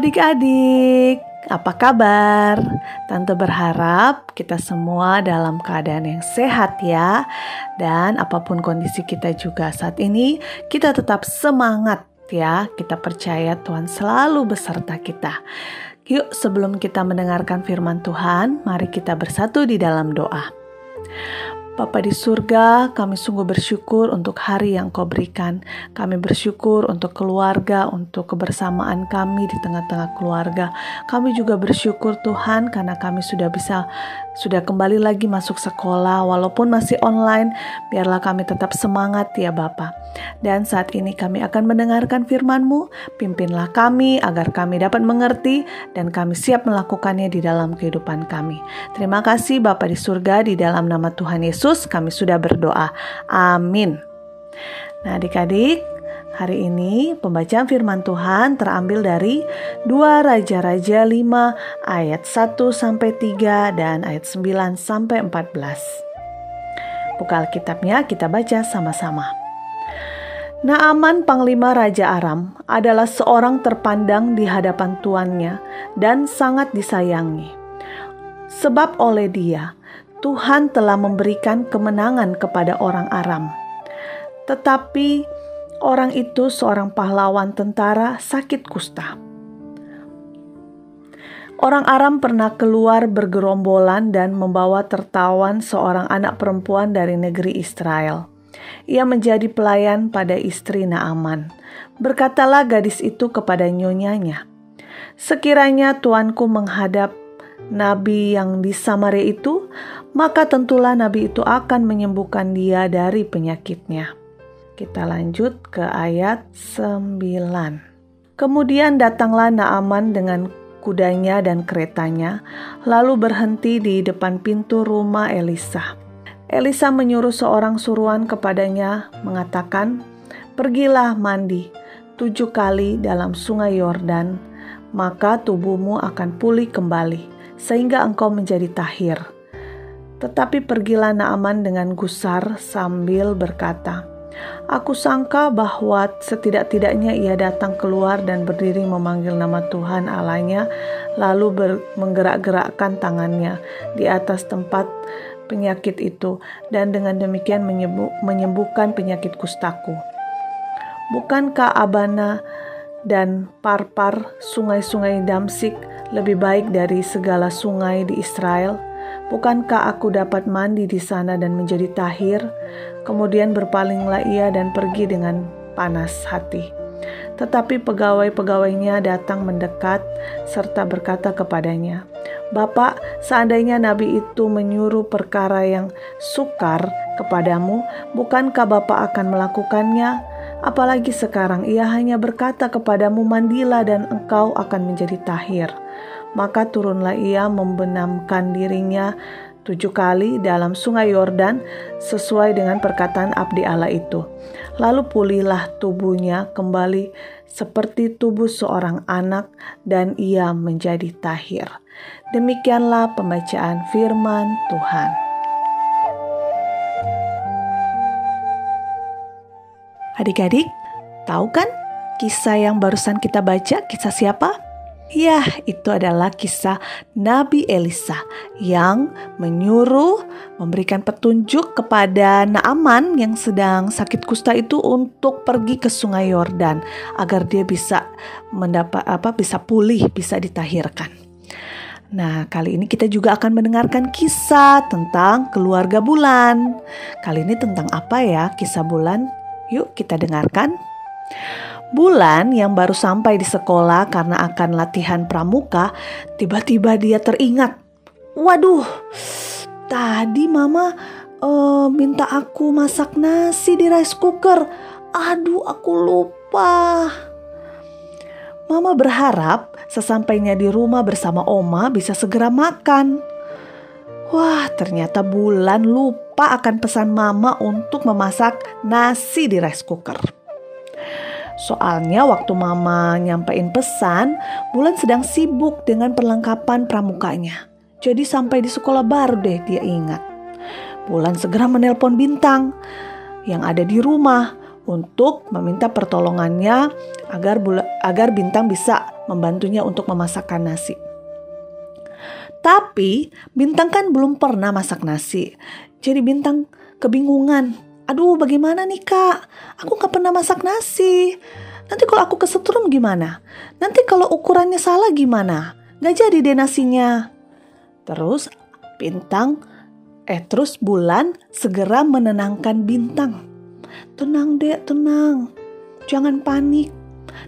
Adik-adik, apa kabar? Tante berharap kita semua dalam keadaan yang sehat ya. Dan apa pun kondisi kita juga saat ini, kita tetap semangat ya. Kita percaya Tuhan selalu beserta kita. Yuk sebelum kita mendengarkan firman Tuhan, mari kita bersatu di dalam doa. Bapa di surga, kami sungguh bersyukur untuk hari yang kau berikan. Kami bersyukur untuk keluarga, untuk kebersamaan kami di tengah-tengah keluarga. Kami juga bersyukur Tuhan karena kami sudah bisa sudah kembali lagi masuk sekolah walaupun masih online. Biarlah kami tetap semangat ya Bapa. Dan saat ini kami akan mendengarkan firman-Mu. Pimpinlah kami agar kami dapat mengerti dan kami siap melakukannya di dalam kehidupan kami. Terima kasih Bapa di surga di dalam nama Tuhan Yesus Yesus kami sudah berdoa. Amin. Nah adik-adik, hari ini pembacaan firman Tuhan terambil dari 2 Raja-Raja 5 ayat 1 sampai 3 dan ayat 9 sampai 14. Buka Alkitabnya kita baca sama-sama. Naaman Panglima Raja Aram adalah seorang terpandang di hadapan tuannya dan sangat disayangi. Sebab oleh dia, Tuhan telah memberikan kemenangan kepada orang Aram. Tetapi orang itu seorang pahlawan tentara sakit kusta. Orang Aram pernah keluar bergerombolan dan membawa tertawan seorang anak perempuan dari negeri Israel. Ia menjadi pelayan pada istri Naaman. Berkatalah gadis itu kepada nyonyanya, "Sekiranya tuanku menghadap nabi yang di Samaria itu, maka tentulah nabi itu akan menyembuhkan dia dari penyakitnya. Kita lanjut ke ayat 9. Kemudian datanglah Naaman dengan kudanya dan keretanya, lalu berhenti di depan pintu rumah Elisa. Elisa menyuruh seorang suruhan kepadanya, mengatakan, "Pergilah mandi tujuh kali dalam sungai Yordan, maka tubuhmu akan pulih kembali." Sehingga engkau menjadi tahir. Tetapi pergilah Naaman dengan gusar sambil berkata, Aku sangka bahwa setidak-tidaknya ia datang keluar dan berdiri memanggil nama Tuhan Allahnya, lalu menggerak-gerakkan tangannya di atas tempat penyakit itu, dan dengan demikian menyembuh, menyembuhkan penyakit kustaku. Bukankah Abana dan Parpar, sungai-sungai Damsik, lebih baik dari segala sungai di Israel? Bukankah aku dapat mandi di sana dan menjadi tahir? Kemudian berpalinglah ia dan pergi dengan panas hati. Tetapi pegawai-pegawainya datang mendekat serta berkata kepadanya, Bapak, seandainya nabi itu menyuruh perkara yang sukar kepadamu, bukankah Bapak akan melakukannya? Apalagi sekarang ia hanya berkata kepadamu, mandilah dan engkau akan menjadi tahir. Maka turunlah ia membenamkan dirinya tujuh kali dalam sungai Yordan sesuai dengan perkataan abdi Allah itu. Lalu pulihlah tubuhnya kembali seperti tubuh seorang anak dan ia menjadi tahir. Demikianlah pembacaan firman Tuhan. Adik-adik, tahu kan kisah yang barusan kita baca? Kisah siapa? Ya, itu adalah kisah Nabi Elisa yang menyuruh memberikan petunjuk kepada Naaman yang sedang sakit kusta itu untuk pergi ke Sungai Yordan agar dia bisa mendapat apa bisa pulih, bisa ditahirkan. Nah, kali ini kita juga akan mendengarkan kisah tentang keluarga bulan. Kali ini tentang apa ya kisah bulan? Yuk kita dengarkan. Bulan yang baru sampai di sekolah karena akan latihan pramuka, tiba-tiba dia teringat. Waduh, tadi mama uh, minta aku masak nasi di rice cooker. Aduh, aku lupa. Mama berharap sesampainya di rumah bersama Oma bisa segera makan. Wah, ternyata Bulan lupa akan pesan Mama untuk memasak nasi di rice cooker. Soalnya waktu mama nyampein pesan, Bulan sedang sibuk dengan perlengkapan pramukanya. Jadi sampai di sekolah baru deh dia ingat. Bulan segera menelpon Bintang yang ada di rumah untuk meminta pertolongannya agar Bula, agar Bintang bisa membantunya untuk memasakkan nasi. Tapi Bintang kan belum pernah masak nasi. Jadi Bintang kebingungan. Aduh bagaimana nih kak? Aku gak pernah masak nasi. Nanti kalau aku kesetrum gimana? Nanti kalau ukurannya salah gimana? Gak jadi deh nasinya. Terus Bintang, eh terus Bulan segera menenangkan Bintang. Tenang dek, tenang. Jangan panik.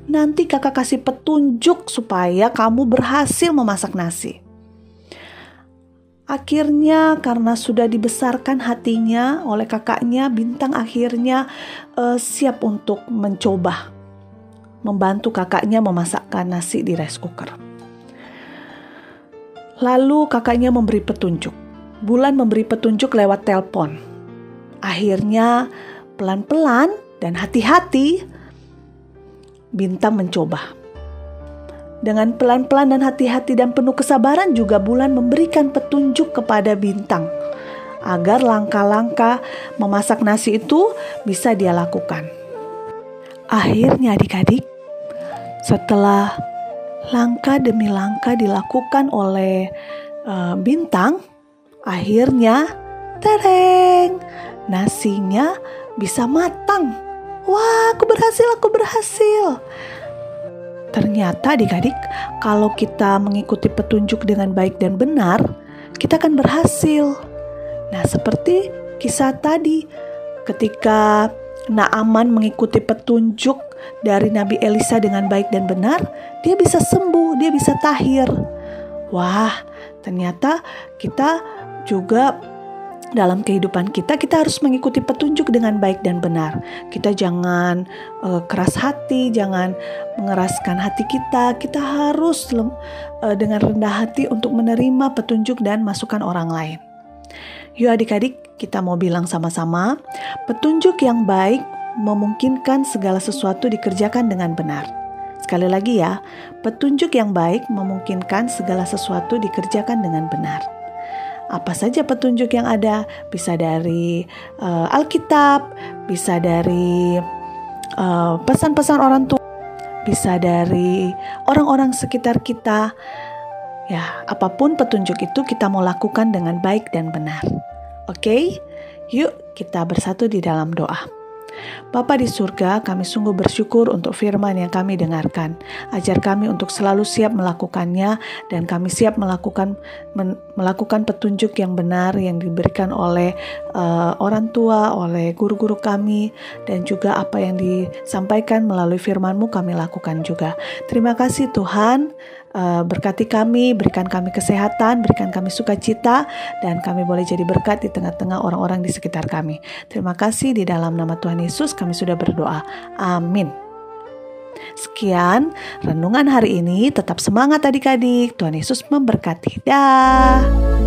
Nanti kakak kasih petunjuk supaya kamu berhasil memasak nasi. Akhirnya karena sudah dibesarkan hatinya oleh kakaknya, Bintang akhirnya uh, siap untuk mencoba membantu kakaknya memasakkan nasi di rice cooker. Lalu kakaknya memberi petunjuk. Bulan memberi petunjuk lewat telepon. Akhirnya pelan-pelan dan hati-hati Bintang mencoba. Dengan pelan-pelan dan hati-hati dan penuh kesabaran juga bulan memberikan petunjuk kepada bintang agar langkah-langkah memasak nasi itu bisa dia lakukan. Akhirnya adik-adik, setelah langkah demi langkah dilakukan oleh uh, bintang, akhirnya tereng, nasinya bisa matang. Wah, aku berhasil, aku berhasil. Ternyata adik-adik, kalau kita mengikuti petunjuk dengan baik dan benar, kita akan berhasil. Nah, seperti kisah tadi, ketika Naaman mengikuti petunjuk dari Nabi Elisa dengan baik dan benar, dia bisa sembuh, dia bisa tahir. Wah, ternyata kita juga dalam kehidupan kita, kita harus mengikuti petunjuk dengan baik dan benar. Kita jangan uh, keras hati, jangan mengeraskan hati kita. Kita harus uh, dengan rendah hati untuk menerima petunjuk dan masukan orang lain. Yuk adik-adik, kita mau bilang sama-sama, petunjuk yang baik memungkinkan segala sesuatu dikerjakan dengan benar. Sekali lagi ya, petunjuk yang baik memungkinkan segala sesuatu dikerjakan dengan benar apa saja petunjuk yang ada, bisa dari uh, Alkitab, bisa dari eh, pesan-pesan uh, orang tua, bisa dari orang-orang sekitar kita. Ya, apa pun petunjuk itu kita mau lakukan dengan baik dan benar. Oke, okay? yuk kita bersatu di dalam doa. Bapa di surga, kami sungguh bersyukur untuk firman yang kami dengarkan. Ajar kami untuk selalu siap melakukannya dan kami siap melakukan men, melakukan petunjuk yang benar yang diberikan oleh uh, orang tua, oleh guru-guru kami dan juga apa yang disampaikan melalui firman-Mu kami lakukan juga. Terima kasih Tuhan. Uh, berkati kami, berikan kami kesehatan, berikan kami sukacita, dan kami boleh jadi berkat di tengah-tengah orang-orang di sekitar kami. Terima kasih di dalam nama Tuhan Yesus kami sudah berdoa. Amin. Sekian renungan hari ini. Tetap semangat adik-adik. Tuhan Yesus memberkati. Dah.